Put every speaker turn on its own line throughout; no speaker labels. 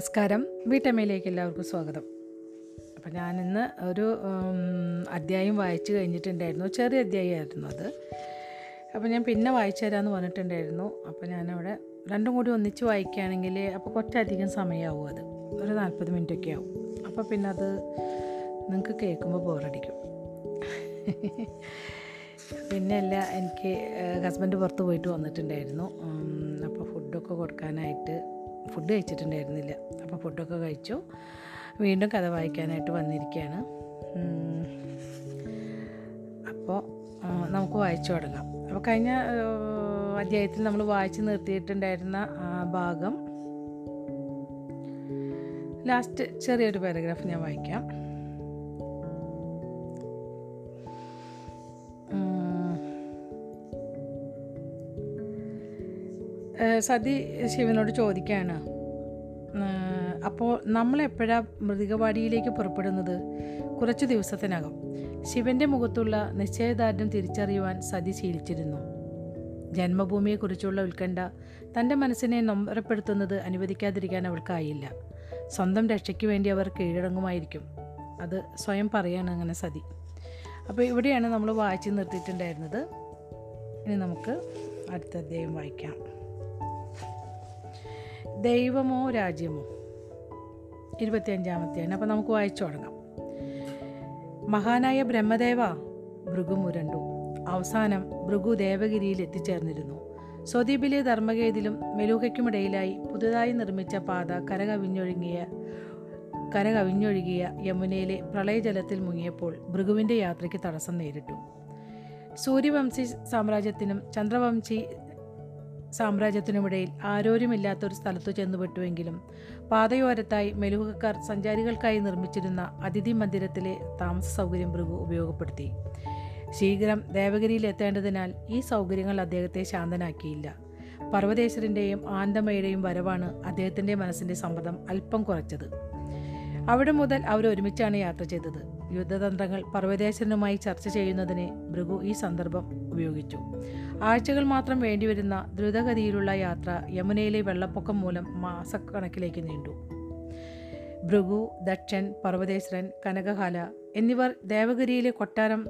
നമസ്കാരം. വീട്ടമ്മയിലേക്ക് എല്ലാവർക്കും സ്വാഗതം. അപ്പം ഞാനിന്ന് ഒരു അധ്യായം വായിച്ചു കഴിഞ്ഞിട്ടുണ്ടായിരുന്നു. ചെറിയ അധ്യായമായിരുന്നു അത്. അപ്പോൾ ഞാൻ പിന്നെ വായിച്ചു തരാമെന്ന് പറഞ്ഞിട്ടുണ്ടായിരുന്നു. അപ്പോൾ ഞാനവിടെ രണ്ടും കൂടി ഒന്നിച്ച് വായിക്കുകയാണെങ്കിൽ അപ്പോൾ കുറച്ചധികം സമയമാവും അത്. ഒരു നാൽപ്പത് മിനിറ്റൊക്കെ ആവും. അപ്പോൾ പിന്നെ അത് നിങ്ങൾക്ക് കേൾക്കുമ്പോൾ ബോറടിക്കും. പിന്നെ അല്ല എനിക്ക് ഹസ്ബൻഡ് പുറത്ത് പോയിട്ട് വന്നിട്ടുണ്ടായിരുന്നു. അപ്പോൾ ഫുഡൊക്കെ കൊടുക്കാനായിട്ട് ഫുഡ് കഴിച്ചിട്ടുണ്ടായിരുന്നില്ല. അപ്പോൾ ഫുഡൊക്കെ കഴിച്ചു. വീണ്ടും കഥ വായിക്കാനായിട്ട് വന്നിരിക്കുകയാണ്. അപ്പോൾ നമുക്ക് വായിച്ചു തുടങ്ങാം. അപ്പോൾ കഴിഞ്ഞ അധ്യായത്തിൽ നമ്മൾ വായിച്ചു നിർത്തിയിട്ടുണ്ടായിരുന്ന ഭാഗം. ലാസ്റ്റ് ചെറിയൊരു പാരഗ്രാഫ് ഞാൻ വായിക്കാം. സതി ശിവനോട് ചോദിക്കുകയാണ്. അപ്പോൾ നമ്മൾ എപ്പോഴാണ് മൃതികവാടിയിലേക്ക് പുറപ്പെടുന്നത്? കുറച്ചു ദിവസത്തിനകം. ശിവന്റെ മുഖത്തുള്ള നിശ്ചയദാർഢ്യം തിരിച്ചറിയുവാൻ സതി ശീലിച്ചിരുന്നു. ജന്മഭൂമിയെക്കുറിച്ചുള്ള ഉത്കണ്ഠ തന്റെ മനസ്സിനെ നൊമ്പരപ്പെടുത്തുന്നത് അനുവദിക്കാതിരിക്കാൻ അവൾക്കായില്ല. സ്വന്തം രക്ഷയ്ക്ക് വേണ്ടി അവർ കീഴടങ്ങുമായിരിക്കും. അത് സ്വയം പറയാണ് അങ്ങനെ സതി. അപ്പോൾ ഇവിടെയാണ് നമ്മൾ വായിച്ച് നിർത്തിയിട്ടുണ്ടായിരുന്നത്. ഇനി നമുക്ക് അടുത്ത അധ്യായം വായിക്കാം. ദൈവമോ രാജ്യമോ? ഇരുപത്തിയഞ്ചാമത്തെയാണ് അപ്പോൾ നമുക്ക് വായിച്ചു തുടങ്ങാം. മഹാനായ ബ്രഹ്മദേവ ഭൃഗുമുരണ്ടു. അവസാനം ഭൃഗു ദേവഗിരിയിൽ എത്തിച്ചേർന്നിരുന്നു. സ്വദീപിലെ ധർമ്മഗേതിലും മെലൂഹയ്ക്കുമിടയിലായി പുതുതായി നിർമ്മിച്ച പാത കരകവിഞ്ഞൊഴുങ്ങിയ കരകവിഞ്ഞൊഴുകിയ യമുനയിലെ പ്രളയജലത്തിൽ മുങ്ങിയപ്പോൾ ഭൃഗുവിന്റെ യാത്രയ്ക്ക് തടസ്സം നേരിട്ടു. സൂര്യവംശി സാമ്രാജ്യത്തിനും ചന്ദ്രവംശി സാമ്രാജ്യത്തിനുമിടയിൽ ആരോരുമില്ലാത്തൊരു സ്ഥലത്തു ചെന്നുപെട്ടുവെങ്കിലും പാതയോരത്തായി മെലുഹക്കാർ സഞ്ചാരികൾക്കായി നിർമ്മിച്ചിരുന്ന അതിഥി മന്ദിരത്തിലെ താമസ സൗകര്യം ഭൃഗു ഉപയോഗപ്പെടുത്തി. ശീഘ്രം ദേവഗിരിയിൽ എത്തേണ്ടതിനാൽ ഈ സൗകര്യങ്ങൾ അദ്ദേഹത്തെ ശാന്തനാക്കിയില്ല. പർവതേശ്വരന്റെയും ആനന്ദമയുടെയും വരവാണ് അദ്ദേഹത്തിന്റെ മനസ്സിന്റെ സമ്മതം അല്പം കുറച്ചത്. അവിടെ മുതൽ അവർ ഒരുമിച്ചാണ് യാത്ര ചെയ്തത്. യുദ്ധതന്ത്രങ്ങൾ പർവതേശ്വരനുമായി ചർച്ച ചെയ്യുന്നതിന് ഭൃഗു ഈ സന്ദർഭം ഉപയോഗിച്ചു. ആഴ്ചകൾ മാത്രം വേണ്ടിവരുന്ന ദ്രുതഗതിയിലുള്ള യാത്ര യമുനയിലെ വെള്ളപ്പൊക്കം മൂലം മാസക്കണക്കിലേക്ക് നീണ്ടു. ഭൃഗു ദക്ഷൻ പർവതേശ്വരൻ കനകഹാല എന്നിവർ ദേവഗിരിയിലെ കൊട്ടാരം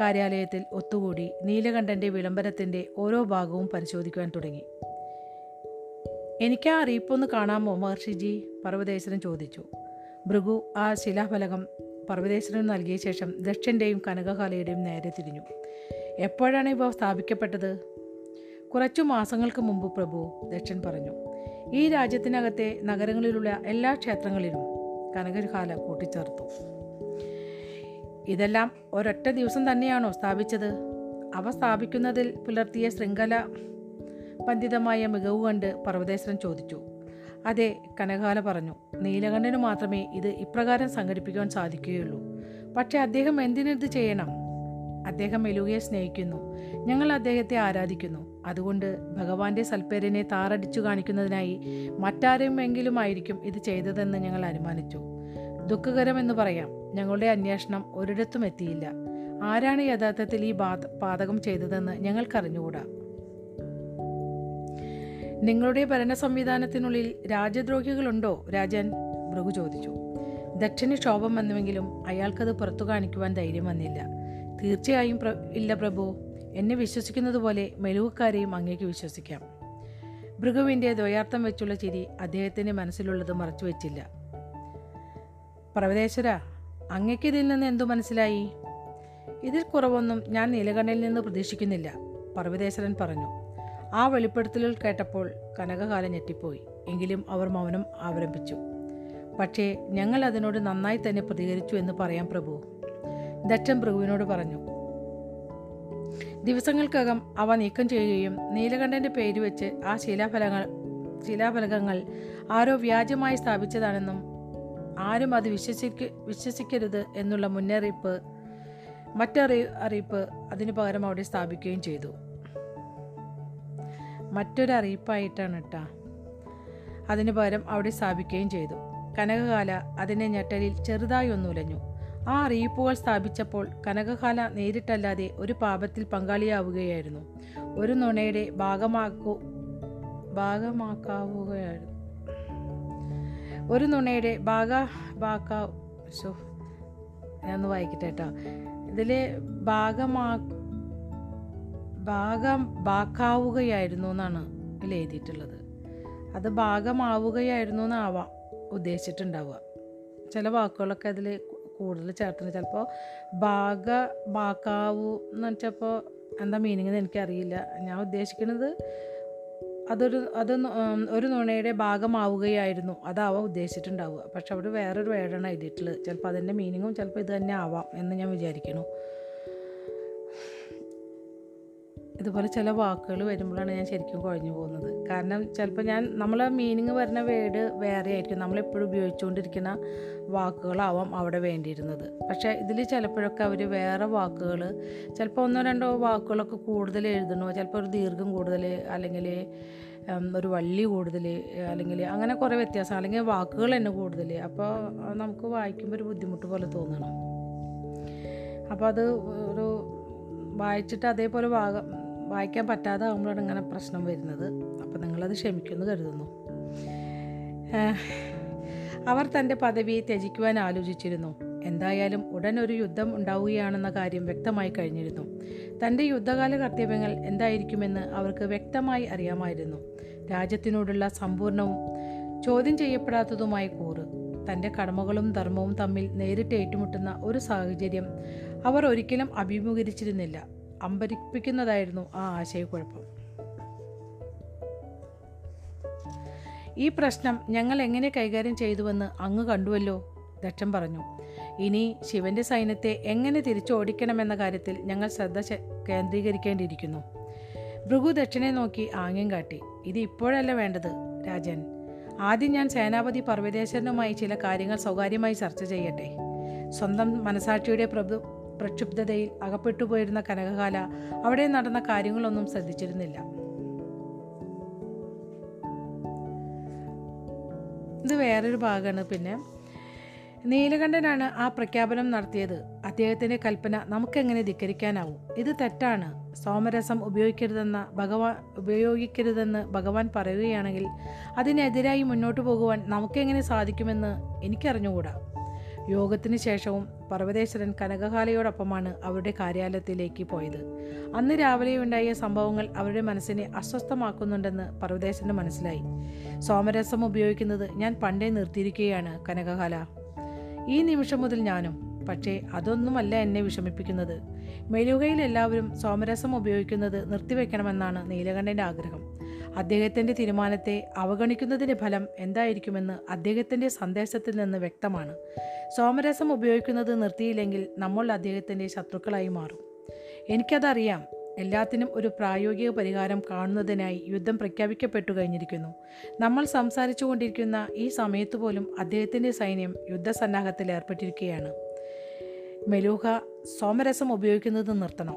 കാര്യാലയത്തിൽ ഒത്തുകൂടി നീലകണ്ഠന്റെ വിളംബരത്തിന്റെ ഓരോ ഭാഗവും പരിശോധിക്കുവാൻ തുടങ്ങി. എനിക്ക് അറിയിപ്പൊന്ന് കാണാമോ മഹർഷിജി? പർവതേശ്വരൻ ചോദിച്ചു. ഭൃഗു ആ ശിലാഫലകം പർവതേശ്വരന് നൽകിയ ശേഷം ദക്ഷന്റെയും കനകഹാലയുടെയും നേരെ തിരിഞ്ഞു. എപ്പോഴാണ് ഇവ സ്ഥാപിക്കപ്പെട്ടത്? കുറച്ചു മാസങ്ങൾക്ക് മുമ്പ് പ്രഭു ദക്ഷൻ പറഞ്ഞു ഈ രാജ്യത്തിനകത്തെ നഗരങ്ങളിലുള്ള എല്ലാ ക്ഷേത്രങ്ങളിലും കനകഹാല കൂട്ടിച്ചേർത്തു. ഇതെല്ലാം ഒരൊറ്റ ദിവസം തന്നെയാണോ സ്ഥാപിച്ചത്? അവ സ്ഥാപിക്കുന്നതിൽ പുലർത്തിയ ശൃംഖല പണ്ഡിതമായ മികവ് കണ്ട് പർവതേശ്വരൻ ചോദിച്ചു. അതെ കനകാല പറഞ്ഞു നീലകണ്ഠന് മാത്രമേ ഇത് ഇപ്രകാരം സംഘടിപ്പിക്കുവാൻ സാധിക്കുകയുള്ളൂ. പക്ഷേ അദ്ദേഹം എന്തിനിത് ചെയ്യണം? അദ്ദേഹം എലുകയെ സ്നേഹിക്കുന്നു. ഞങ്ങൾ അദ്ദേഹത്തെ ആരാധിക്കുന്നു. അതുകൊണ്ട് ഭഗവാന്റെ സൽപ്പേരിനെ താറടിച്ചു കാണിക്കുന്നതിനായി മറ്റാരെങ്കിലും ആയിരിക്കും ഇത് ചെയ്തതെന്ന് ഞങ്ങൾ അനുമാനിച്ചു. ദുഃഖകരമെന്ന് പറയാം. ഞങ്ങളുടെ അന്വേഷണം ഒരിടത്തും എത്തിയില്ല. ആരാണ് യഥാർത്ഥത്തിൽ ഈ പാതകം ചെയ്തതെന്ന് ഞങ്ങൾക്കറിഞ്ഞുകൂടാ നിങ്ങളുടെ ഭരണ സംവിധാനത്തിനുള്ളിൽ രാജദ്രോഹികളുണ്ടോ രാജൻ ഭൃഗു ചോദിച്ചു. ദക്ഷിണ ക്ഷോഭം വന്നുവെങ്കിലും അയാൾക്കത് പുറത്തു കാണിക്കുവാൻ ധൈര്യം വന്നില്ല. തീർച്ചയായും ഇല്ല പ്രഭു. എന്നെ വിശ്വസിക്കുന്നത് പോലെ മെലുവക്കാരെയും അങ്ങേക്ക് വിശ്വസിക്കാം. ഭൃഗുവിന്റെ ദ്വയാർത്ഥം വെച്ചുള്ള ചിരി അദ്ദേഹത്തിന്റെ മനസ്സിലുള്ളത് മറച്ചു വെച്ചില്ല. പ്രവദേശ്വര അങ്ങയ്ക്ക് ഇതിൽ നിന്ന് എന്തു മനസ്സിലായി? ഇതിൽ കുറവൊന്നും ഞാൻ നീലകണ്ഠയിൽ നിന്ന് പ്രതീക്ഷിക്കുന്നില്ല പർവതേശ്വരൻ പറഞ്ഞു. ആ വെളിപ്പെടുത്തലുകൾ കേട്ടപ്പോൾ കനകകാലം ഞെട്ടിപ്പോയി. എങ്കിലും അവർ മൗനം ആവരംഭിച്ചു പക്ഷേ ഞങ്ങൾ അതിനോട് നന്നായി തന്നെ പ്രതികരിച്ചു എന്ന് പറയാം പ്രഭു. ദക്ഷൻ പ്രഭുവിനോട് പറഞ്ഞു ദിവസങ്ങൾക്കകം അവ നീക്കം ചെയ്യുകയും നീലകണ്ഠന്റെ പേര് വെച്ച് ആ ശിലാഫലങ്ങൾ ശിലാഫലകങ്ങൾ ആരോ വ്യാജമായി സ്ഥാപിച്ചതാണെന്നും ആരും അത് വിശ്വസിക്ക വിശ്വസിക്കരുത് എന്നുള്ള മുന്നറിയിപ്പ് മറ്ററി അറിയിപ്പ് അതിനു പകരം അവിടെ സ്ഥാപിക്കുകയും ചെയ്തു. മറ്റൊരു അറിയിപ്പായിട്ടാണ് അതിനു പകരം അവിടെ സ്ഥാപിക്കുകയും ചെയ്തു. കനകകാല അതിന്റെ ഞെട്ടലിൽ ചെറുതായി ഒന്നുലഞ്ഞു ആ അറിയിപ്പുകൾ സ്ഥാപിച്ചപ്പോൾ കനകകാല നേരിട്ടല്ലാതെ ഒരു പാപത്തിൽ പങ്കാളിയാവുകയായിരുന്നു. ഒരു നുണയുടെ ഭാഗമാക്കു ഭാഗമാക്കാവുകയായിരുന്നു. ഒരു നുണയുടെ ഭാഗ ഭാഗ ശോ ഞാനൊന്ന് വായിക്കട്ടെ കേട്ടോ. ഇതിൽ ഭാഗമാ ഭാഗം ബാക്കാവുകയായിരുന്നു എന്നാണ് ഇതിൽ എഴുതിയിട്ടുള്ളത്. അത് ഭാഗമാവുകയായിരുന്നു എന്നാവാം ഉദ്ദേശിച്ചിട്ടുണ്ടാവുക. ചില വാക്കുകളൊക്കെ അതിൽ കൂടുതൽ ചേർത്തുണ്ട്. ചിലപ്പോൾ ഭാഗ ബാക്കാവൂ എന്ന് വെച്ചപ്പോൾ എന്താ മീനിങ് എന്ന് എനിക്കറിയില്ല. ഞാൻ ഉദ്ദേശിക്കുന്നത് അതൊരു അത് ഒരു നുണയുടെ ഭാഗമാവുകയായിരുന്നു. അതാവാം ഉദ്ദേശിച്ചിട്ടുണ്ടാവുക. പക്ഷെ അവിടെ വേറൊരു വേർഡാണ് എഴുതിയിട്ടുള്ളത്. ചിലപ്പോൾ അതിന്റെ മീനിങ്ങും ചിലപ്പോൾ ഇത് തന്നെ ആവാം എന്ന് ഞാൻ വിചാരിക്കുന്നു ഇതുപോലെ ചില വാക്കുകൾ വരുമ്പോഴാണ് ഞാൻ ശരിക്കും കുഴഞ്ഞു പോകുന്നത്. കാരണം ചിലപ്പോൾ ഞാൻ നമ്മൾ മീനിങ് വരുന്ന വേർഡ് വേറെ ആയിരിക്കും. നമ്മളെപ്പോഴും ഉപയോഗിച്ചുകൊണ്ടിരിക്കുന്ന വാക്കുകളാവാം അവിടെ വേണ്ടിയിരുന്നത്. പക്ഷേ ഇതിൽ ചിലപ്പോഴൊക്കെ അവർ വേറെ വാക്കുകൾ ചിലപ്പോൾ ഒന്നോ രണ്ടോ വാക്കുകളൊക്കെ കൂടുതൽ എഴുതണോ ചിലപ്പോൾ ഒരു ദീർഘം കൂടുതൽ അല്ലെങ്കിൽ ഒരു വള്ളി കൂടുതൽ അല്ലെങ്കിൽ അങ്ങനെ കുറേ വ്യത്യാസം അല്ലെങ്കിൽ വാക്കുകൾ തന്നെ കൂടുതൽ. അപ്പോൾ നമുക്ക് വായിക്കുമ്പോൾ ഒരു ബുദ്ധിമുട്ട് പോലെ തോന്നണം. അപ്പോൾ അത് ഒരു വായിച്ചിട്ട് അതേപോലെ വാഗ വായിക്കാൻ പറ്റാതെ ആകുമ്പോഴാണ് ഇങ്ങനെ പ്രശ്നം വരുന്നത്. അപ്പോൾ നിങ്ങളത് ക്ഷമിക്കുമെന്ന് കരുതുന്നു. അവർ തന്റെ പദവി ത്യജിക്കുവാൻ ആലോചിച്ചിരുന്നു. എന്തായാലും ഉടൻ ഒരു യുദ്ധം ഉണ്ടാവുകയാണെന്ന കാര്യം വ്യക്തമായി കഴിഞ്ഞിരുന്നു. തന്റെ യുദ്ധകാല കർത്തവ്യങ്ങൾ എന്തായിരിക്കുമെന്ന് അവർക്ക് വ്യക്തമായി അറിയാമായിരുന്നു. രാജ്യത്തിനോടുള്ള സമ്പൂർണവും ചോദ്യം ചെയ്യപ്പെടാത്തതുമായ കൂറ് തന്റെ കടമകളും ധർമ്മവും തമ്മിൽ നേരിട്ട് ഏറ്റുമുട്ടുന്ന ഒരു സാഹചര്യം അവർ ഒരിക്കലും അഭിമുഖീകരിച്ചിരുന്നില്ല. അമ്പരിപ്പിക്കുന്നതായിരുന്നു ആ ആശയക്കുഴപ്പം. ഈ പ്രശ്നം ഞങ്ങൾ എങ്ങനെ കൈകാര്യം ചെയ്തുവെന്ന് അങ്ങ് കണ്ടുവല്ലോ ദക്ഷൻ പറഞ്ഞു. ഇനി ശിവന്റെ സൈന്യത്തെ എങ്ങനെ തിരിച്ചോടിക്കണമെന്ന കാര്യത്തിൽ ഞങ്ങൾ ശ്രദ്ധ കേന്ദ്രീകരിക്കേണ്ടിയിരിക്കുന്നു. ഭൃഗു ദക്ഷനെ നോക്കി ആംഗ്യം കാട്ടി. ഇത് ഇപ്പോഴല്ല വേണ്ടത് രാജൻ. ആദ്യം ഞാൻ സേനാപതി പർവതേശ്വരനുമായി ചില കാര്യങ്ങൾ സ്വകാര്യമായി ചർച്ച ചെയ്യട്ടെ. സ്വന്തം മനസാക്ഷിയുടെ പ്രഭു പ്രക്ഷുബ്ധതയിൽ അകപ്പെട്ടു പോയിരുന്ന കനകകാല അവിടെ നടന്ന കാര്യങ്ങളൊന്നും ശ്രദ്ധിച്ചിരുന്നില്ല. ഇത് വേറൊരു ഭാഗമാണ്. പിന്നെ നീലകണ്ഠനാണ് ആ പ്രഖ്യാപനം നടത്തിയത്. അദ്ദേഹത്തിന്റെ കൽപ്പന നമുക്കെങ്ങനെ ധിക്കരിക്കാനാവും? ഇത് തെറ്റാണ്. സോമരസം ഉപയോഗിക്കരുതെന്ന ഭഗവാൻ ഉപയോഗിക്കരുതെന്ന് ഭഗവാൻ പറയുകയാണെങ്കിൽ അതിനെതിരായി മുന്നോട്ട് പോകുവാൻ നമുക്കെങ്ങനെ സാധിക്കുമെന്ന് എനിക്കറിഞ്ഞുകൂടാ. യോഗത്തിന് ശേഷവും പർവതേശ്വരൻ കനകകാലയോടൊപ്പമാണ് അവരുടെ കാര്യാലയത്തിലേക്ക് പോയത്. അന്ന് രാവിലെ ഉണ്ടായ സംഭവങ്ങൾ അവരുടെ മനസ്സിനെ അസ്വസ്ഥമാക്കുന്നുണ്ടെന്ന് പർവതേശ്വരന് മനസ്സിലായി. സോമരസം ഉപയോഗിക്കുന്നത് ഞാൻ പണ്ടേ നിർത്തിയിരിക്കുകയാണ് കനകകാല. ഈ നിമിഷം മുതൽ ഞാനും പക്ഷേ അതൊന്നുമല്ല എന്നെ വിഷമിപ്പിക്കുന്നത്. മെലുകയിൽ എല്ലാവരും സോമരസം ഉപയോഗിക്കുന്നത് നിർത്തിവെക്കണമെന്നാണ് നീലകണ്ഠന്റെ ആഗ്രഹം. അദ്ദേഹത്തിന്റെ തീരുമാനത്തെ അവഗണിക്കുന്നതിന്റെ ഫലം എന്തായിരിക്കുമെന്ന് അദ്ദേഹത്തിന്റെ സന്ദേശത്തിൽ നിന്ന് വ്യക്തമാണ്. സോമരസം ഉപയോഗിക്കുന്നത് നിർത്തിയില്ലെങ്കിൽ നമ്മൾ അദ്ദേഹത്തിന്റെ ശത്രുക്കളായി മാറും. എനിക്കതറിയാം. എല്ലാത്തിനും ഒരു പ്രായോഗിക പരിഹാരം കാണുന്നതിനായി യുദ്ധം പ്രഖ്യാപിക്കപ്പെട്ടു കഴിഞ്ഞിരിക്കുന്നു. നമ്മൾ സംസാരിച്ചു കൊണ്ടിരിക്കുന്ന ഈ സമയത്ത് പോലും അദ്ദേഹത്തിന്റെ സൈന്യം യുദ്ധസന്നാഹത്തിൽ ഏർപ്പെട്ടിരിക്കുകയാണ്. മെലൂഹ സോമരസം ഉപയോഗിക്കുന്നത് നിർത്തണം.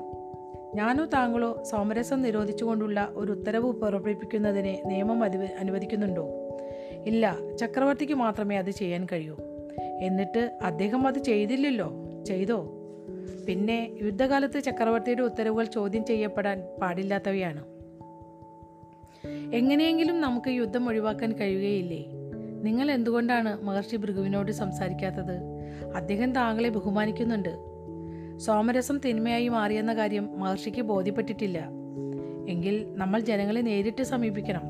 ഞാനോ താങ്കളോ സോമരസം നിരോധിച്ചുകൊണ്ടുള്ള ഒരു ഉത്തരവ് പുറപ്പെടുവിക്കുന്നതിനെ നിയമം അനുവ അനുവദിക്കുന്നുണ്ടോ? ഇല്ല ചക്രവർത്തിക്ക് മാത്രമേ അത് ചെയ്യാൻ കഴിയൂ. എന്നിട്ട് അദ്ദേഹം അത് ചെയ്തില്ലല്ലോ? ചെയ്തോ? പിന്നെ യുദ്ധകാലത്ത് ചക്രവർത്തിയുടെ ഉത്തരവുകൾ ചോദ്യം ചെയ്യപ്പെടാൻ പാടില്ലാത്തവയാണ്. എങ്ങനെയെങ്കിലും നമുക്ക് യുദ്ധം ഒഴിവാക്കാൻ കഴിയുകയില്ലേ? നിങ്ങൾ എന്തുകൊണ്ടാണ് മഹർഷി ഭൃഗുവിനോട് സംസാരിക്കാത്തത്? അദ്ദേഹം താങ്കളെ ബഹുമാനിക്കുന്നുണ്ട്. സോമരസം തിന്മയായി മാറിയെന്ന കാര്യം മഹർഷിക്ക് ബോധ്യപ്പെട്ടിട്ടില്ല. എങ്കിൽ നമ്മൾ ജനങ്ങളെ നേരിട്ട് സമീപിക്കണം.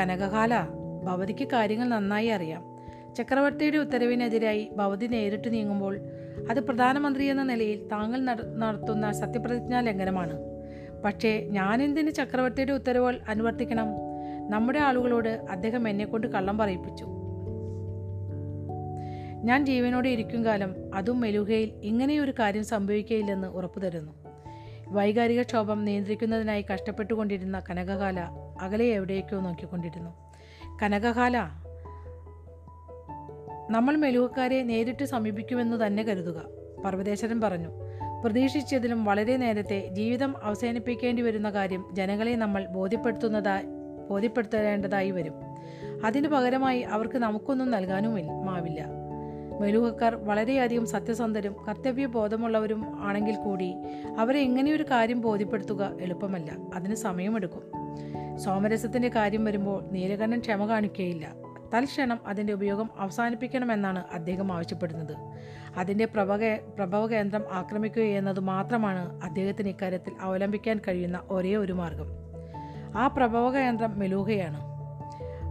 കനകകാല ഭവതിക്ക് കാര്യങ്ങൾ നന്നായി അറിയാം. ചക്രവർത്തിയുടെ ഉത്തരവിനെതിരായി ഭവതി നേരിട്ട് നീങ്ങുമ്പോൾ അത് പ്രധാനമന്ത്രി എന്ന നിലയിൽ താങ്കൾ നടത്തുന്ന സത്യപ്രതിജ്ഞാ ലംഘനമാണ്. പക്ഷേ ഞാൻ എന്തിന് ചക്രവർത്തിയുടെ ഉത്തരവുകൾ അനുവർത്തിക്കണം? നമ്മുടെ ആളുകളോട് അദ്ദേഹം എന്നെക്കൊണ്ട് കള്ളം പറയിപ്പിച്ചു. ഞാൻ ജീവനോടെ ഇരിക്കും കാലം അതും മെലുഹയിൽ ഇങ്ങനെയൊരു കാര്യം സംഭവിക്കുകയില്ലെന്ന് ഉറപ്പു തരുന്നു. വൈകാരിക ക്ഷോഭം നിയന്ത്രിക്കുന്നതിനായി കഷ്ടപ്പെട്ടുകൊണ്ടിരുന്ന കനകകാല അകലെ എവിടേക്കോ നോക്കിക്കൊണ്ടിരുന്നു. കനകകാല നമ്മൾ മെലുഹക്കാരെ നേരിട്ട് സമീപിക്കുമെന്ന് തന്നെ കരുതുക പർവതേശ്വരൻ പറഞ്ഞു. പ്രതീക്ഷിച്ചതിലും വളരെ നേരത്തെ ജീവിതം അവസാനിപ്പിക്കേണ്ടി വരുന്ന കാര്യം ജനങ്ങളെ നമ്മൾ ബോധ്യപ്പെടുത്തുന്നതായി ബോധ്യപ്പെടുത്തേണ്ടതായി വരും. അതിനു പകരമായി അവർക്ക് നമുക്കൊന്നും നൽകാനുമില്ല മാവില്ല. മെലുഹക്കാർ വളരെയധികം സത്യസന്ധരും കർത്തവ്യബോധമുള്ളവരും ആണെങ്കിൽ കൂടി അവരെ എങ്ങനെയൊരു കാര്യം ബോധ്യപ്പെടുത്തുക എളുപ്പമല്ല. അതിന് സമയമെടുക്കും. സോമരസത്തിന്റെ കാര്യം വരുമ്പോൾ നീലകണ്ഠൻ ക്ഷമ കാണിക്കുകയില്ല തൽക്ഷണം അതിന്റെ ഉപയോഗം അവസാനിപ്പിക്കണമെന്നാണ് അദ്ദേഹം ആവശ്യപ്പെടുന്നത്. അതിന്റെ പ്രഭക പ്രഭവ കേന്ദ്രം ആക്രമിക്കുക എന്നത് മാത്രമാണ് അദ്ദേഹത്തിന് ഇക്കാര്യത്തിൽ അവലംബിക്കാൻ കഴിയുന്ന ഒരേ ഒരു മാർഗം. ആ പ്രഭവ കേന്ദ്രം മെലൂഹയാണ്.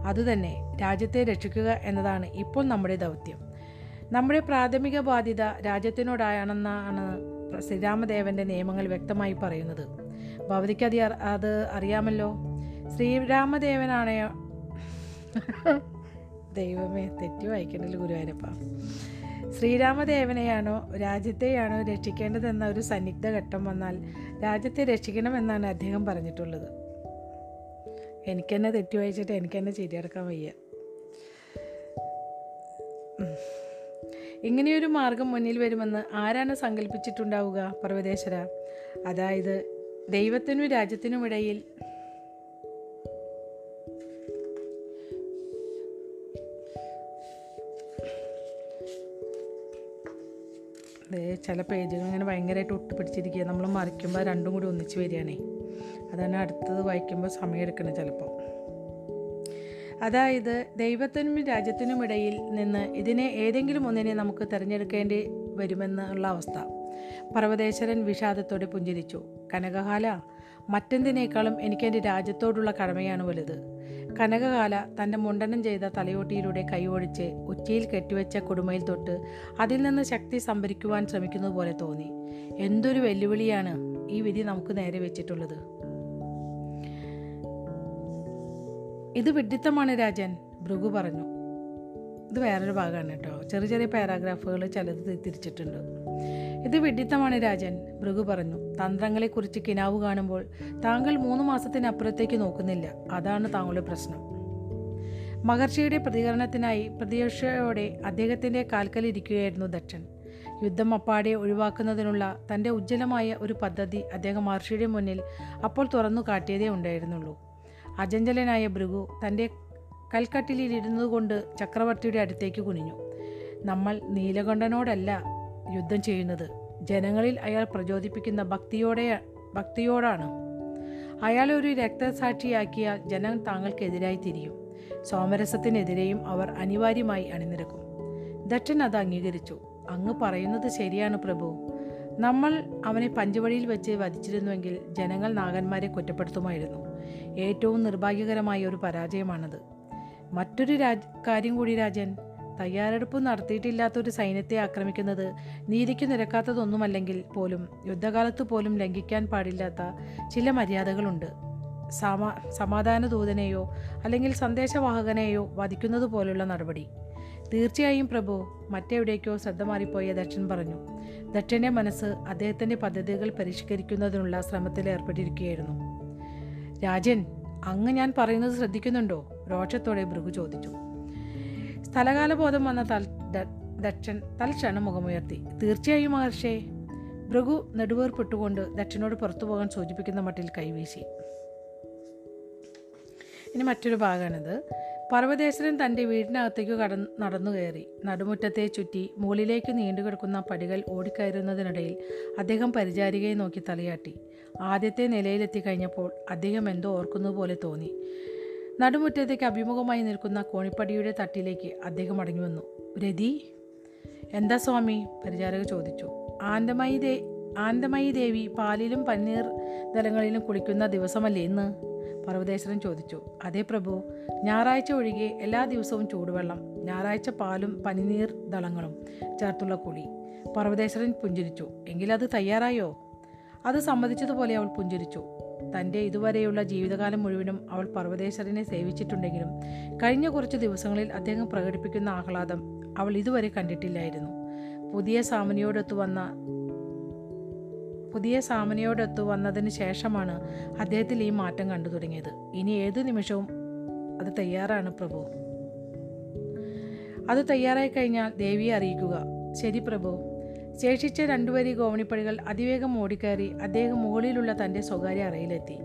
അതുതന്നെ രാജ്യത്തെ രക്ഷിക്കുക എന്നതാണ് ഇപ്പോൾ നമ്മുടെ ദൗത്യം. നമ്മുടെ പ്രാഥമിക ബാധ്യത രാജ്യത്തിനോടാണെന്നാണ് ശ്രീരാമദേവന്റെ നിയമങ്ങൾ വ്യക്തമായി പറയുന്നത്. ഭവതിക്ക് അത് അറിയാമല്ലോ. ശ്രീരാമദേവനാണ് ദൈവമേ തെറ്റി വായിക്കണ്ടല്ലോ ഗുരുവായൂരപ്പ. ശ്രീരാമദേവനെയാണോ രാജ്യത്തെയാണോ രക്ഷിക്കേണ്ടതെന്ന ഒരു സന്നിഗ്ധ ഘട്ടം വന്നാൽ രാജ്യത്തെ രക്ഷിക്കണമെന്നാണ് അദ്ദേഹം പറഞ്ഞിട്ടുള്ളത്. എനിക്കെന്നെ തെറ്റി വായിച്ചിട്ട് എനിക്കെന്നെ ചിരിയടക്കാൻ വയ്യ. ഇങ്ങനെയൊരു മാർഗം മുന്നിൽ വരുമെന്ന് ആരാണ് സങ്കല്പിച്ചിട്ടുണ്ടാവുക പർവതേശ്വര? അതായത് ദൈവത്തിനും രാജ്യത്തിനും ഇടയിൽ ദേ ചില പേജുകൾ ഇങ്ങനെ ഭയങ്കരമായിട്ട് ഒട്ടിപ്പിടിച്ചിരിക്കുക നമ്മൾ മറിക്കുമ്പോൾ രണ്ടും കൂടി ഒന്നിച്ച് വരികയാണേ. അതാണ് അടുത്തത് വായിക്കുമ്പോൾ സമയം എടുക്കണം ചിലപ്പോൾ. അതായത് ദൈവത്തിനും രാജ്യത്തിനും ഇടയിൽ നിന്ന് ഇതിനെ ഏതെങ്കിലും ഒന്നിനെ നമുക്ക് തിരഞ്ഞെടുക്കേണ്ടി വരുമെന്നുള്ള അവസ്ഥ. പർവതേശ്വരൻ വിഷാദത്തോടെ പുഞ്ചിരിച്ചു. കനകകാല മറ്റെന്തിനേക്കാളും എനിക്കെന്റെ രാജ്യത്തോടുള്ള കടമയാണ് വലുത്. കനകകാല തന്റെ മുണ്ടനം ചെയ്ത തലയോട്ടിയിലൂടെ കൈ ഒഴിച്ച് ഉച്ചയിൽ കെട്ടിവെച്ച കുടുമയിൽ തൊട്ട് അതിൽ നിന്ന് ശക്തി സംഭരിക്കുവാൻ ശ്രമിക്കുന്നതുപോലെ തോന്നി. എന്തൊരു വെല്ലുവിളിയാണ് ഈ വിധി നമുക്ക് നേരെ വെച്ചിട്ടുള്ളത്. ഇത് വിഡിത്തമാണ് രാജൻ ഭൃഗു പറഞ്ഞു. ഇത് വേറൊരു ഭാഗമാണ് കേട്ടോ. ചെറിയ ചെറിയ പാരാഗ്രാഫുകൾ ചിലത് തിരിച്ചിട്ടുണ്ട്. ഇത് വിഡിത്തമാണ് രാജൻ ഭൃഗു പറഞ്ഞു. തന്ത്രങ്ങളെക്കുറിച്ച് കിനാവ് കാണുമ്പോൾ താങ്കൾ മൂന്ന് മാസത്തിനപ്പുറത്തേക്ക് നോക്കുന്നില്ല. അതാണ് താങ്കളുടെ പ്രശ്നം. മഹർഷിയുടെ പ്രതികരണത്തിനായി പ്രതീക്ഷയോടെ അദ്ദേഹത്തിന്റെ കാൽക്കലിരിക്കുകയായിരുന്നു ദക്ഷൻ. യുദ്ധം അപ്പാടെ ഒഴിവാക്കുന്നതിനുള്ള തന്റെ ഉജ്ജ്വലമായ ഒരു പദ്ധതി അദ്ദേഹം മഹർഷിയുടെ മുന്നിൽ അപ്പോൾ തുറന്നു കാട്ടിയതേ ഉണ്ടായിരുന്നുള്ളൂ. അജഞ്ചലനായ ഭൃഗു തന്റെ കൽക്കട്ടിലിരുന്നതുകൊണ്ട് ചക്രവർത്തിയുടെ അടുത്തേക്ക് കുനിഞ്ഞു. നമ്മൾ നീലകണ്ഠനോടല്ല യുദ്ധം ചെയ്യുന്നത്. ജനങ്ങളിൽ അയാൾ പ്രചോദിപ്പിക്കുന്ന ഭക്തിയോടെ ഭക്തിയോടാണ്. അയാളെ ഒരു രക്തസാക്ഷിയാക്കിയാൽ ജനം താങ്കൾക്കെതിരായി തിരിയും. സോമരസത്തിനെതിരെയും അവർ അനിവാര്യമായി അണിനിരക്കും. ദക്ഷൻ അത് അംഗീകരിച്ചു. അങ്ങ് പറയുന്നത് ശരിയാണ് പ്രഭു. നമ്മൾ അവനെ പഞ്ചവടിയിൽ വെച്ച് വധിച്ചിരുന്നുവെങ്കിൽ ജനങ്ങൾ നാഗന്മാരെ കുറ്റപ്പെടുത്തുമായിരുന്നു. ഏറ്റവും നിർഭാഗ്യകരമായ ഒരു പരാജയമാണത്. മറ്റൊരു രാജ് കാര്യം കൂടി രാജൻ. തയ്യാറെടുപ്പ് നടത്തിയിട്ടില്ലാത്തൊരു സൈന്യത്തെ ആക്രമിക്കുന്നത് നീതിക്ക് നിരക്കാത്തതൊന്നുമല്ലെങ്കിൽ പോലും യുദ്ധകാലത്ത് പോലും ലംഘിക്കാൻ പാടില്ലാത്ത ചില മര്യാദകളുണ്ട്. സമാ സമാധാന ദൂതനെയോ അല്ലെങ്കിൽ സന്ദേശവാഹകനെയോ വധിക്കുന്നത് പോലുള്ള നടപടി. തീർച്ചയായും പ്രഭു മറ്റെവിടേക്കോ ശ്രദ്ധ മാറിപ്പോയ ദക്ഷൻ പറഞ്ഞു. ദക്ഷന്റെ മനസ്സ് അദ്ദേഹത്തിന്റെ പദ്ധതികൾ പരിഷ്കരിക്കുന്നതിനുള്ള ശ്രമത്തിൽ ഏർപ്പെട്ടിരിക്കുകയായിരുന്നു. രാജൻ അങ്ങ് ഞാൻ പറയുന്നത് ശ്രദ്ധിക്കുന്നുണ്ടോ? രോഷത്തോടെ ഭൃഗു ചോദിച്ചു. സ്ഥലകാലബോധം വന്ന തൽ ദക്ഷൻ തൽക്ഷണം മുഖമുയർത്തി. തീർച്ചയായും മഹർഷേ. ഭൃഗു നെടുവേർപ്പെട്ടുകൊണ്ട് ദക്ഷനോട് പുറത്തു പോകാൻ സൂചിപ്പിക്കുന്ന മട്ടിൽ കൈവീശി. ഇനി മറ്റൊരു ഭാഗമാണിത്. പർവതേശ്വരൻ തന്റെ വീടിനകത്തേക്ക് കട നടന്നു കയറി. നടുമുറ്റത്തെ ചുറ്റി മുകളിലേക്ക് നീണ്ടുകിടക്കുന്ന പടികൾ ഓടിക്കയറുന്നതിനിടയിൽ അദ്ദേഹം പരിചാരികയെ നോക്കി തലയാട്ടി. ആദ്യത്തെ നിലയിലെത്തി കഴിഞ്ഞപ്പോൾ അദ്ദേഹം എന്തോ ഓർക്കുന്നത് പോലെ തോന്നി. നടുമുറ്റത്തേക്ക് അഭിമുഖമായി നിൽക്കുന്ന കോണിപ്പടിയുടെ തട്ടിലേക്ക് അദ്ദേഹം അടങ്ങി വന്നു. രതി എന്താ സ്വാമി? പരിചാരക ചോദിച്ചു. ആനന്ദമയി ദേ ആനന്ദമയി ദേവി പാലിലും പന്നീർ ദലങ്ങളിലും കുളിക്കുന്ന ദിവസമല്ലേ ഇന്ന്? പർവതേശ്വരൻ ചോദിച്ചു. അതേ പ്രഭു ഞായറാഴ്ച ഒഴികെ എല്ലാ ദിവസവും ചൂടുവെള്ളം ഞായറാഴ്ച പാലും പനിനീർ ദളങ്ങളും ചേർത്തുള്ള കുളി. പർവതേശ്വരൻ പുഞ്ചിരിച്ചു. എങ്കിലത് തയ്യാറായോ? അത് സമ്മതിച്ചതുപോലെ അവൾ പുഞ്ചിരിച്ചു. തന്റെ ഇതുവരെയുള്ള ജീവിതകാലം മുഴുവനും അവൾ പർവതേശ്വരനെ സേവിച്ചിട്ടുണ്ടെങ്കിലും കഴിഞ്ഞ കുറച്ച് ദിവസങ്ങളിൽ അദ്ദേഹം പ്രകടിപ്പിക്കുന്ന ആഹ്ലാദം അവൾ ഇതുവരെ കണ്ടിട്ടില്ലായിരുന്നു. പുതിയ സാമനിയോടൊത്തു വന്ന പുതിയ സാമനയോടൊത്തു വന്നതിന് ശേഷമാണ് അദ്ദേഹത്തിൽ ഈ മാറ്റം കണ്ടു തുടങ്ങിയത്. ഇനി ഏതു നിമിഷവും അത് തയ്യാറാണ് പ്രഭു. അത് തയ്യാറായി കഴിഞ്ഞാൽ ദേവിയെ അറിയിക്കുക. ശരി പ്രഭു. ശേഷിച്ച രണ്ടുവരി ഗോവണിപ്പടികൾ അതിവേഗം ഓടിക്കയറി അദ്ദേഹം മുകളിലുള്ള തന്റെ സ്വകാര്യ അറയിലെത്തി.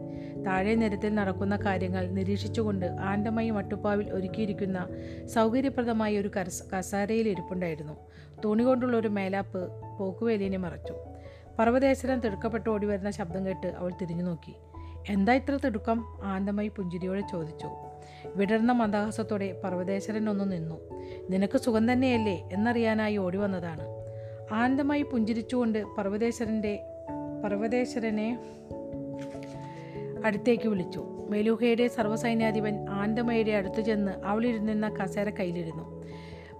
താഴെ നിരത്തിൽ നടക്കുന്ന കാര്യങ്ങൾ നിരീക്ഷിച്ചുകൊണ്ട് ആൻഡമായി മട്ടുപ്പാവിൽ ഒരുക്കിയിരിക്കുന്ന സൗകര്യപ്രദമായ ഒരു കരസ് കസാരയിൽ ഇരിപ്പുണ്ടായിരുന്നു. തുണി കൊണ്ടുള്ള ഒരു മേലാപ്പ് പോക്കുവേലിനെ മറച്ചു. പർവതേശ്വരം തിടുക്കപ്പെട്ട് ഓടി വരുന്ന ശബ്ദം കേട്ട് അവൾ തിരിഞ്ഞു നോക്കി. എന്താ ഇത്ര തിടുക്കം? ആനന്ദമായി പുഞ്ചിരിയോടെ ചോദിച്ചു. വിടർന്ന മന്ദഹാസത്തോടെ പർവതേശ്വരൻ ഒന്ന് നിന്നു. നിനക്ക് സുഖം തന്നെയല്ലേ? എന്നറിയാനായി ഓടി വന്നതാണ്. ആനന്ദമായി പുഞ്ചിരിച്ചുകൊണ്ട് പർവതേശ്വരന്റെ പർവതേശ്വരനെ അടുത്തേക്ക് വിളിച്ചു. മെലൂഹയുടെ സർവസൈന്യാധിപൻ ആനന്ദമയുടെ അടുത്തു ചെന്ന് അവളിരുന്നിരുന്ന കസേര കയ്യിലിരുന്നു.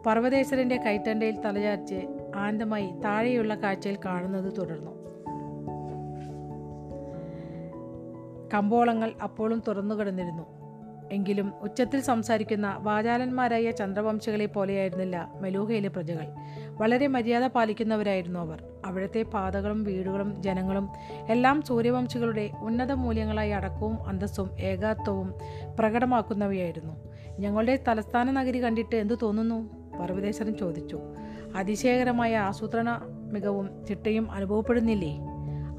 പർവതേശ്വരന്റെ കൈത്തണ്ടയിൽ തലചാർച്ച് ആനന്ദമായി താഴെയുള്ള കാഴ്ചയിൽ കാണുന്നത് തുടർന്നു. കമ്പോളങ്ങൾ അപ്പോഴും തുറന്നു കിടന്നിരുന്നു എങ്കിലും ഉച്ചത്തിൽ സംസാരിക്കുന്ന വാചാലന്മാരായ ചന്ദ്രവംശികളെ പോലെയായിരുന്നില്ല മെലൂഹയിലെ പ്രജകൾ. വളരെ മര്യാദ പാലിക്കുന്നവരായിരുന്നു അവർ. അവിടുത്തെ പാതകളും വീടുകളും ജനങ്ങളും എല്ലാം സൂര്യവംശികളുടെ ഉന്നത മൂല്യങ്ങളായ അടക്കവും അന്തസ്സും ഏകാത്വവും പ്രകടമാക്കുന്നവയായിരുന്നു. ഞങ്ങളുടെ തലസ്ഥാന നഗരി കണ്ടിട്ട് എന്തു തോന്നുന്നു? പർവതേശ്വരൻ ചോദിച്ചു. അതിശയകരമായ ആസൂത്രണ മികവും ചിട്ടയും അനുഭവപ്പെടുന്നില്ലേ?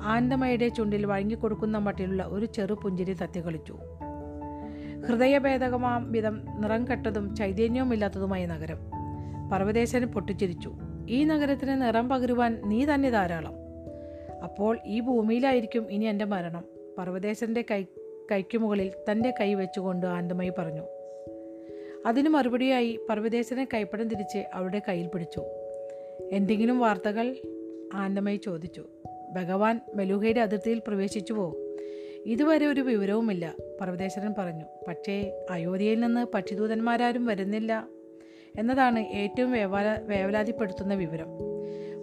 ആനന്ദമയുടെ ചുണ്ടിൽ വഴങ്ങിക്കൊടുക്കുന്ന മട്ടിലുള്ള ഒരു ചെറു പുഞ്ചിരി ഹൃദയഭേദകമാം വിധം നിറം കെട്ടതും ചൈതന്യവുമില്ലാത്തതുമായ നഗരം. പർവതേശന് പൊട്ടിച്ചിരിച്ചു. ഈ നഗരത്തിന് നിറം പകരുവാൻ നീ തന്നെ ധാരാളം. അപ്പോൾ ഈ ഭൂമിയിലായിരിക്കും ഇനി എന്റെ മരണം. പർവതേശന്റെ കൈ കൈക്കുമുകളിൽ തന്റെ കൈ വെച്ചുകൊണ്ട് ആനന്ദമായി പറഞ്ഞു. അതിന് മറുപടിയായി പർവതേശനെ കൈപ്പടം തിരിച്ച് അവളുടെ കയ്യിൽ പിടിച്ചു. എന്തെങ്കിലും വാർത്തകൾ ആനന്ദമായി ചോദിച്ചു. ഭഗവാൻ മെലൂഹയുടെ അതിർത്തിയിൽ പ്രവേശിച്ചുവോ? ഇതുവരെ ഒരു വിവരവുമില്ല. പർവതേശ്വരൻ പറഞ്ഞു പക്ഷേ അയോധ്യയിൽ നിന്ന് പക്ഷിദൂതന്മാരാരും വരുന്നില്ല. എന്നതാണ് ഏറ്റവും വേവല വേവലാതിപ്പെടുത്തുന്ന വിവരം.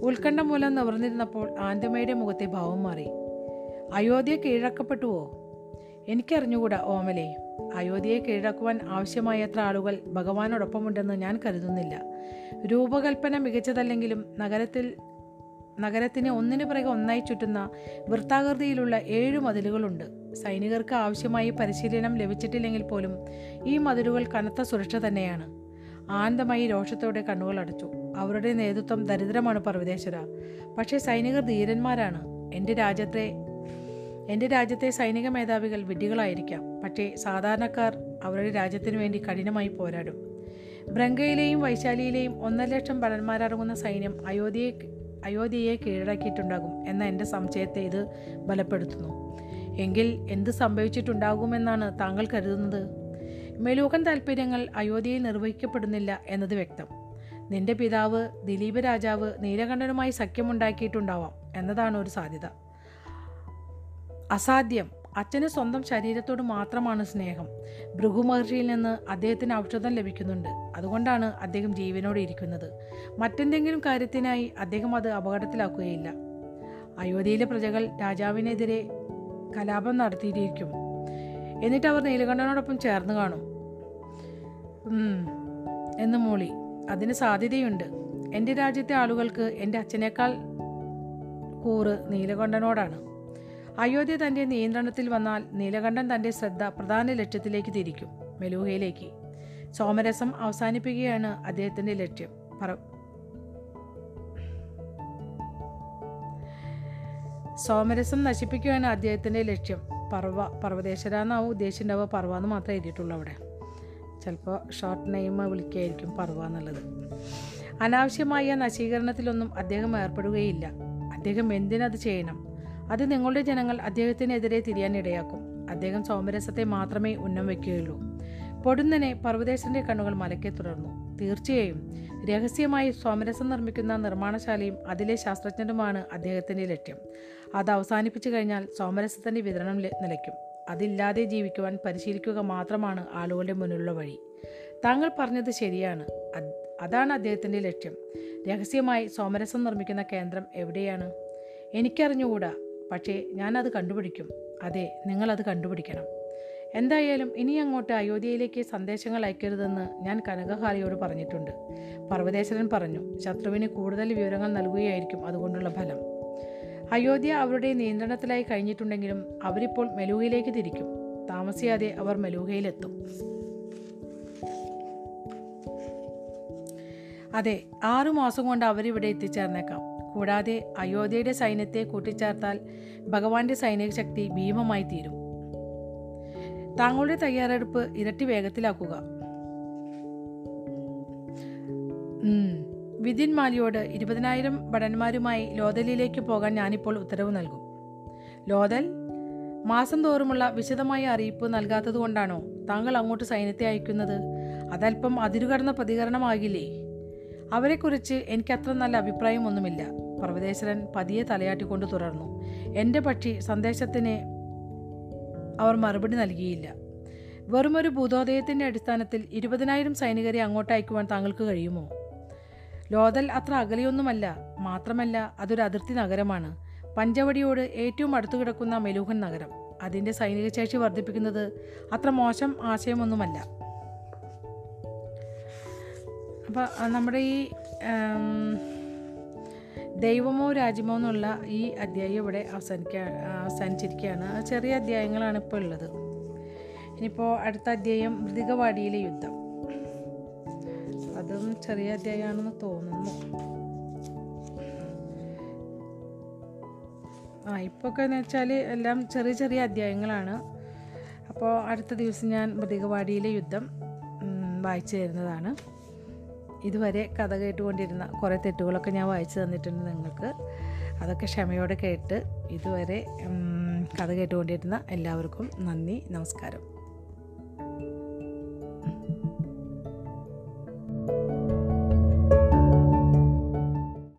ഉത്കണ്ഠ മൂലം നിവർന്നിരുന്നപ്പോൾ ആനന്ദമയുടെ മുഖത്തെ ഭാവം മാറി. അയോധ്യ കീഴടക്കപ്പെട്ടുവോ? എനിക്കറിഞ്ഞുകൂടാ ഓമലേ. അയോധ്യയെ കീഴടക്കുവാൻ ആവശ്യമായത്ര ആളുകൾ ഭഗവാനോടൊപ്പമുണ്ടെന്ന് ഞാൻ കരുതുന്നില്ല. രൂപകൽപ്പന മികച്ചതല്ലെങ്കിലും നഗരത്തിൽ നഗരത്തിന് ഒന്നിനു പിറകെ ഒന്നായി ചുറ്റുന്ന വൃത്താകൃതിയിലുള്ള ഏഴ് മതിലുകളുണ്ട്. സൈനികർക്ക് ആവശ്യമായി പരിശീലനം ലഭിച്ചിട്ടില്ലെങ്കിൽ പോലും ഈ മതിലുകൾ കനത്ത സുരക്ഷ തന്നെയാണ്. ആനന്ദമായി രോഷത്തോടെ കണ്ണുകൾ അടച്ചു. അവരുടെ നേതൃത്വം ദരിദ്രമാണ് പർവതേശ്വര. പക്ഷേ സൈനികർ ധീരന്മാരാണ്. എന്റെ രാജ്യത്തെ എന്റെ രാജ്യത്തെ സൈനിക മേധാവികൾ വിഡ്ഢികളായിരിക്കാം. പക്ഷേ സാധാരണക്കാർ അവരുടെ രാജ്യത്തിനു വേണ്ടി കഠിനമായി പോരാടും. ബ്രങ്കയിലെയും വൈശാലിയിലെയും ഒന്നര ലക്ഷം ഭടന്മാരടങ്ങുന്ന സൈന്യം അയോധ്യയെ അയോധ്യയെ കീഴടക്കിയിട്ടുണ്ടാകും എന്ന എന്റെ സംശയത്തെ ഇത് ബലപ്പെടുത്തുന്നു. എങ്കിൽ എന്ത് സംഭവിച്ചിട്ടുണ്ടാകുമെന്നാണ് താങ്കൾ കരുതുന്നത്? മെലൂഹൻ താൽപ്പര്യങ്ങൾ അയോധ്യയിൽ നിർവഹിക്കപ്പെടുന്നില്ല എന്നത് വ്യക്തം. നിന്റെ പിതാവ് ദിലീപ് രാജാവ് നീലകണ്ഠനുമായി സഖ്യമുണ്ടാക്കിയിട്ടുണ്ടാവാം എന്നതാണ് ഒരു സാധ്യത. അസാധ്യം. അച്ഛന് സ്വന്തം ശരീരത്തോട് മാത്രമാണ് സ്നേഹം. ഭൃഗു മഹർഷിയിൽ നിന്ന് അദ്ദേഹത്തിന് ഔഷധം ലഭിക്കുന്നുണ്ട്. അതുകൊണ്ടാണ് അദ്ദേഹം ജീവനോട് ഇരിക്കുന്നത്. മറ്റെന്തെങ്കിലും കാര്യത്തിനായി അദ്ദേഹം അത് അപകടത്തിലാക്കുകയില്ല. അയോധ്യയിലെ പ്രജകൾ രാജാവിനെതിരെ കലാപം നടത്തിയിരിക്കും. എന്നിട്ട് അവർ നീലകണ്ഠനോടൊപ്പം ചേർന്ന് കാണും. എന്ന് മൂളി. അതിന് സാധ്യതയുണ്ട്. എന്റെ രാജ്യത്തെ ആളുകൾക്ക് എന്റെ അച്ഛനേക്കാൾ കൂറ് നീലകണ്ഠനോടാണ്. അയോധ്യ തന്റെ നിയന്ത്രണത്തിൽ വന്നാൽ നീലകണ്ഠൻ തന്റെ ശ്രദ്ധ പ്രധാന ലക്ഷ്യത്തിലേക്ക് തിരിക്കും. മെലൂഹയിലേക്ക് സോമരസം അവസാനിപ്പിക്കുകയാണ് അദ്ദേഹത്തിന്റെ ലക്ഷ്യം. പറ സോമരസം നശിപ്പിക്കുകയാണ് അദ്ദേഹത്തിന്റെ ലക്ഷ്യം. പർവ പർവതേശ്വര എന്നാവും ഉദ്ദേശിച്ചിട്ടുണ്ടാവുക. പർവ എന്ന് മാത്രമേ എഴുതിയിട്ടുള്ളൂ അവിടെ. ചിലപ്പോൾ ഷോർട്ട് നെയിം വിളിക്കുകയായിരിക്കും പർവ എന്നുള്ളത്. അനാവശ്യമായ നശീകരണത്തിലൊന്നും അദ്ദേഹം ഏർപ്പെടുകയില്ല. അദ്ദേഹം എന്തിനത് ചെയ്യണം? അത് നിങ്ങളുടെ ജനങ്ങൾ അദ്ദേഹത്തിനെതിരെ തിരിയാനിടയാക്കും അദ്ദേഹം സോമരസത്തെ മാത്രമേ ഉന്നം വയ്ക്കുകയുള്ളൂ. പൊടുന്നനെ പർവതേശന്റെ കണ്ണുകൾ മലക്കെ തുടർന്നു തീർച്ചയായും രഹസ്യമായി സോമരസം നിർമ്മിക്കുന്ന നിർമ്മാണശാലയും അതിലെ ശാസ്ത്രജ്ഞരുമാണ് അദ്ദേഹത്തിന്റെ ലക്ഷ്യം. അത് അവസാനിപ്പിച്ചു കഴിഞ്ഞാൽ സോമരസത്തിന്റെ വിതരണം നിലയ്ക്കും. അതില്ലാതെ ജീവിക്കുവാൻ പരിശീലിക്കുക മാത്രമാണ് ആളുകളുടെ മുന്നിലുള്ള വഴി. താങ്കൾ പറഞ്ഞത് ശരിയാണ്. അതാണ് അദ്ദേഹത്തിന്റെ ലക്ഷ്യം. രഹസ്യമായി സോമരസം നിർമ്മിക്കുന്ന കേന്ദ്രം എവിടെയാണ്? എനിക്കറിഞ്ഞുകൂടാ. പക്ഷേ ഞാനത് കണ്ടുപിടിക്കും. അതെ നിങ്ങളത് കണ്ടുപിടിക്കണം. എന്തായാലും ഇനി അങ്ങോട്ട് അയോധ്യയിലേക്ക് സന്ദേശങ്ങൾ അയക്കരുതെന്ന് ഞാൻ കനകഹാലിയോട് പറഞ്ഞിട്ടുണ്ട്. പർവതേശ്വരൻ പറഞ്ഞു ശത്രുവിന് കൂടുതൽ വിവരങ്ങൾ നൽകുകയായിരിക്കും അതുകൊണ്ടുള്ള ഫലം. അയോധ്യ അവരുടെ നിയന്ത്രണത്തിലായി കഴിഞ്ഞിട്ടുണ്ടെങ്കിലും അവരിപ്പോൾ മെലൂഹയിലേക്ക് തിരിക്കും. താമസിയാതെ അവർ മെലൂഹയിലെത്തും അതെ ആറു മാസം കൊണ്ട് അവരിവിടെ എത്തിച്ചേർന്നേക്കാം. കൂടാതെ അയോധ്യയുടെ സൈന്യത്തെ കൂട്ടിച്ചേർത്താൽ ഭഗവാന്റെ സൈനിക ശക്തി ഭീമമായി തീരും. താങ്കളുടെ തയ്യാറെടുപ്പ് ഇരട്ടി വേഗത്തിലാക്കുക. വിതിൻ മാലിയോട് ഇരുപതിനായിരം ഭടന്മാരുമായി ലോതലിലേക്ക് പോകാൻ ഞാനിപ്പോൾ ഉത്തരവ് നൽകും. ലോതൽ മാസം തോറുമുള്ള വിശദമായ അറിയിപ്പ് നൽകാത്തതുകൊണ്ടാണോ താങ്കൾ അങ്ങോട്ട് സൈന്യത്തെ അയക്കുന്നത്? അതല്പം അതിരുകടന്ന പ്രതികരണമാകില്ലേ? അവരെക്കുറിച്ച് എനിക്കത്ര നല്ല അഭിപ്രായമൊന്നുമില്ല. പർവതേശ്വരൻ പതിയെ തലയാട്ടിക്കൊണ്ട് തുടർന്നു. എന്റെ പക്ഷി സന്ദേശത്തിന് അവർ മറുപടി നൽകിയില്ല. വെറുമൊരു ഭൂതോദയത്തിന്റെ അടിസ്ഥാനത്തിൽ ഇരുപതിനായിരം സൈനികരെ അങ്ങോട്ട് അയക്കുവാൻ താങ്കൾക്ക് കഴിയുമോ? ലോതൽ അത്ര അകലെയൊന്നുമല്ല. മാത്രമല്ല അതൊരു അതിർത്തി നഗരമാണ്. പഞ്ചവടിയോട് ഏറ്റവും അടുത്തു കിടക്കുന്ന മെലൂഹൻ നഗരം. അതിന്റെ സൈനിക ശേഷി വർദ്ധിപ്പിക്കുന്നത് അത്ര മോശം ആശയമൊന്നുമല്ല. അപ്പോൾ നമ്മുടെ ഈ ദൈവമോ രാജ്യമോ എന്നുള്ള ഈ അധ്യായം ഇവിടെ അവസാനിക്കുക അവസാനിച്ചിരിക്കുകയാണ്. ചെറിയ അധ്യായങ്ങളാണ് ഇപ്പോൾ ഉള്ളത്. ഇനിയിപ്പോൾ അടുത്ത അധ്യായം മൃതികവാടിയിലെ യുദ്ധം. അതും ചെറിയ അധ്യായമാണെന്ന് തോന്നുന്നു. ആ ഇപ്പോഴൊക്കെ എന്ന് വെച്ചാൽ എല്ലാം ചെറിയ ചെറിയ അധ്യായങ്ങളാണ്. അപ്പോൾ അടുത്ത ദിവസം ഞാൻ മൃതികവാടിയിലെ യുദ്ധം വായിച്ചു തരുന്നതാണ്. ഇതുവരെ കഥ കേട്ടുകൊണ്ടിരുന്ന കുറേ തെറ്റുകളൊക്കെ ഞാൻ വായിച്ചു തന്നിട്ടുണ്ട് നിങ്ങൾക്ക്. അതൊക്കെ ക്ഷമയോടെ കേട്ട് ഇതുവരെ കഥ കേട്ടുകൊണ്ടിരുന്ന എല്ലാവർക്കും നന്ദി നമസ്കാരം.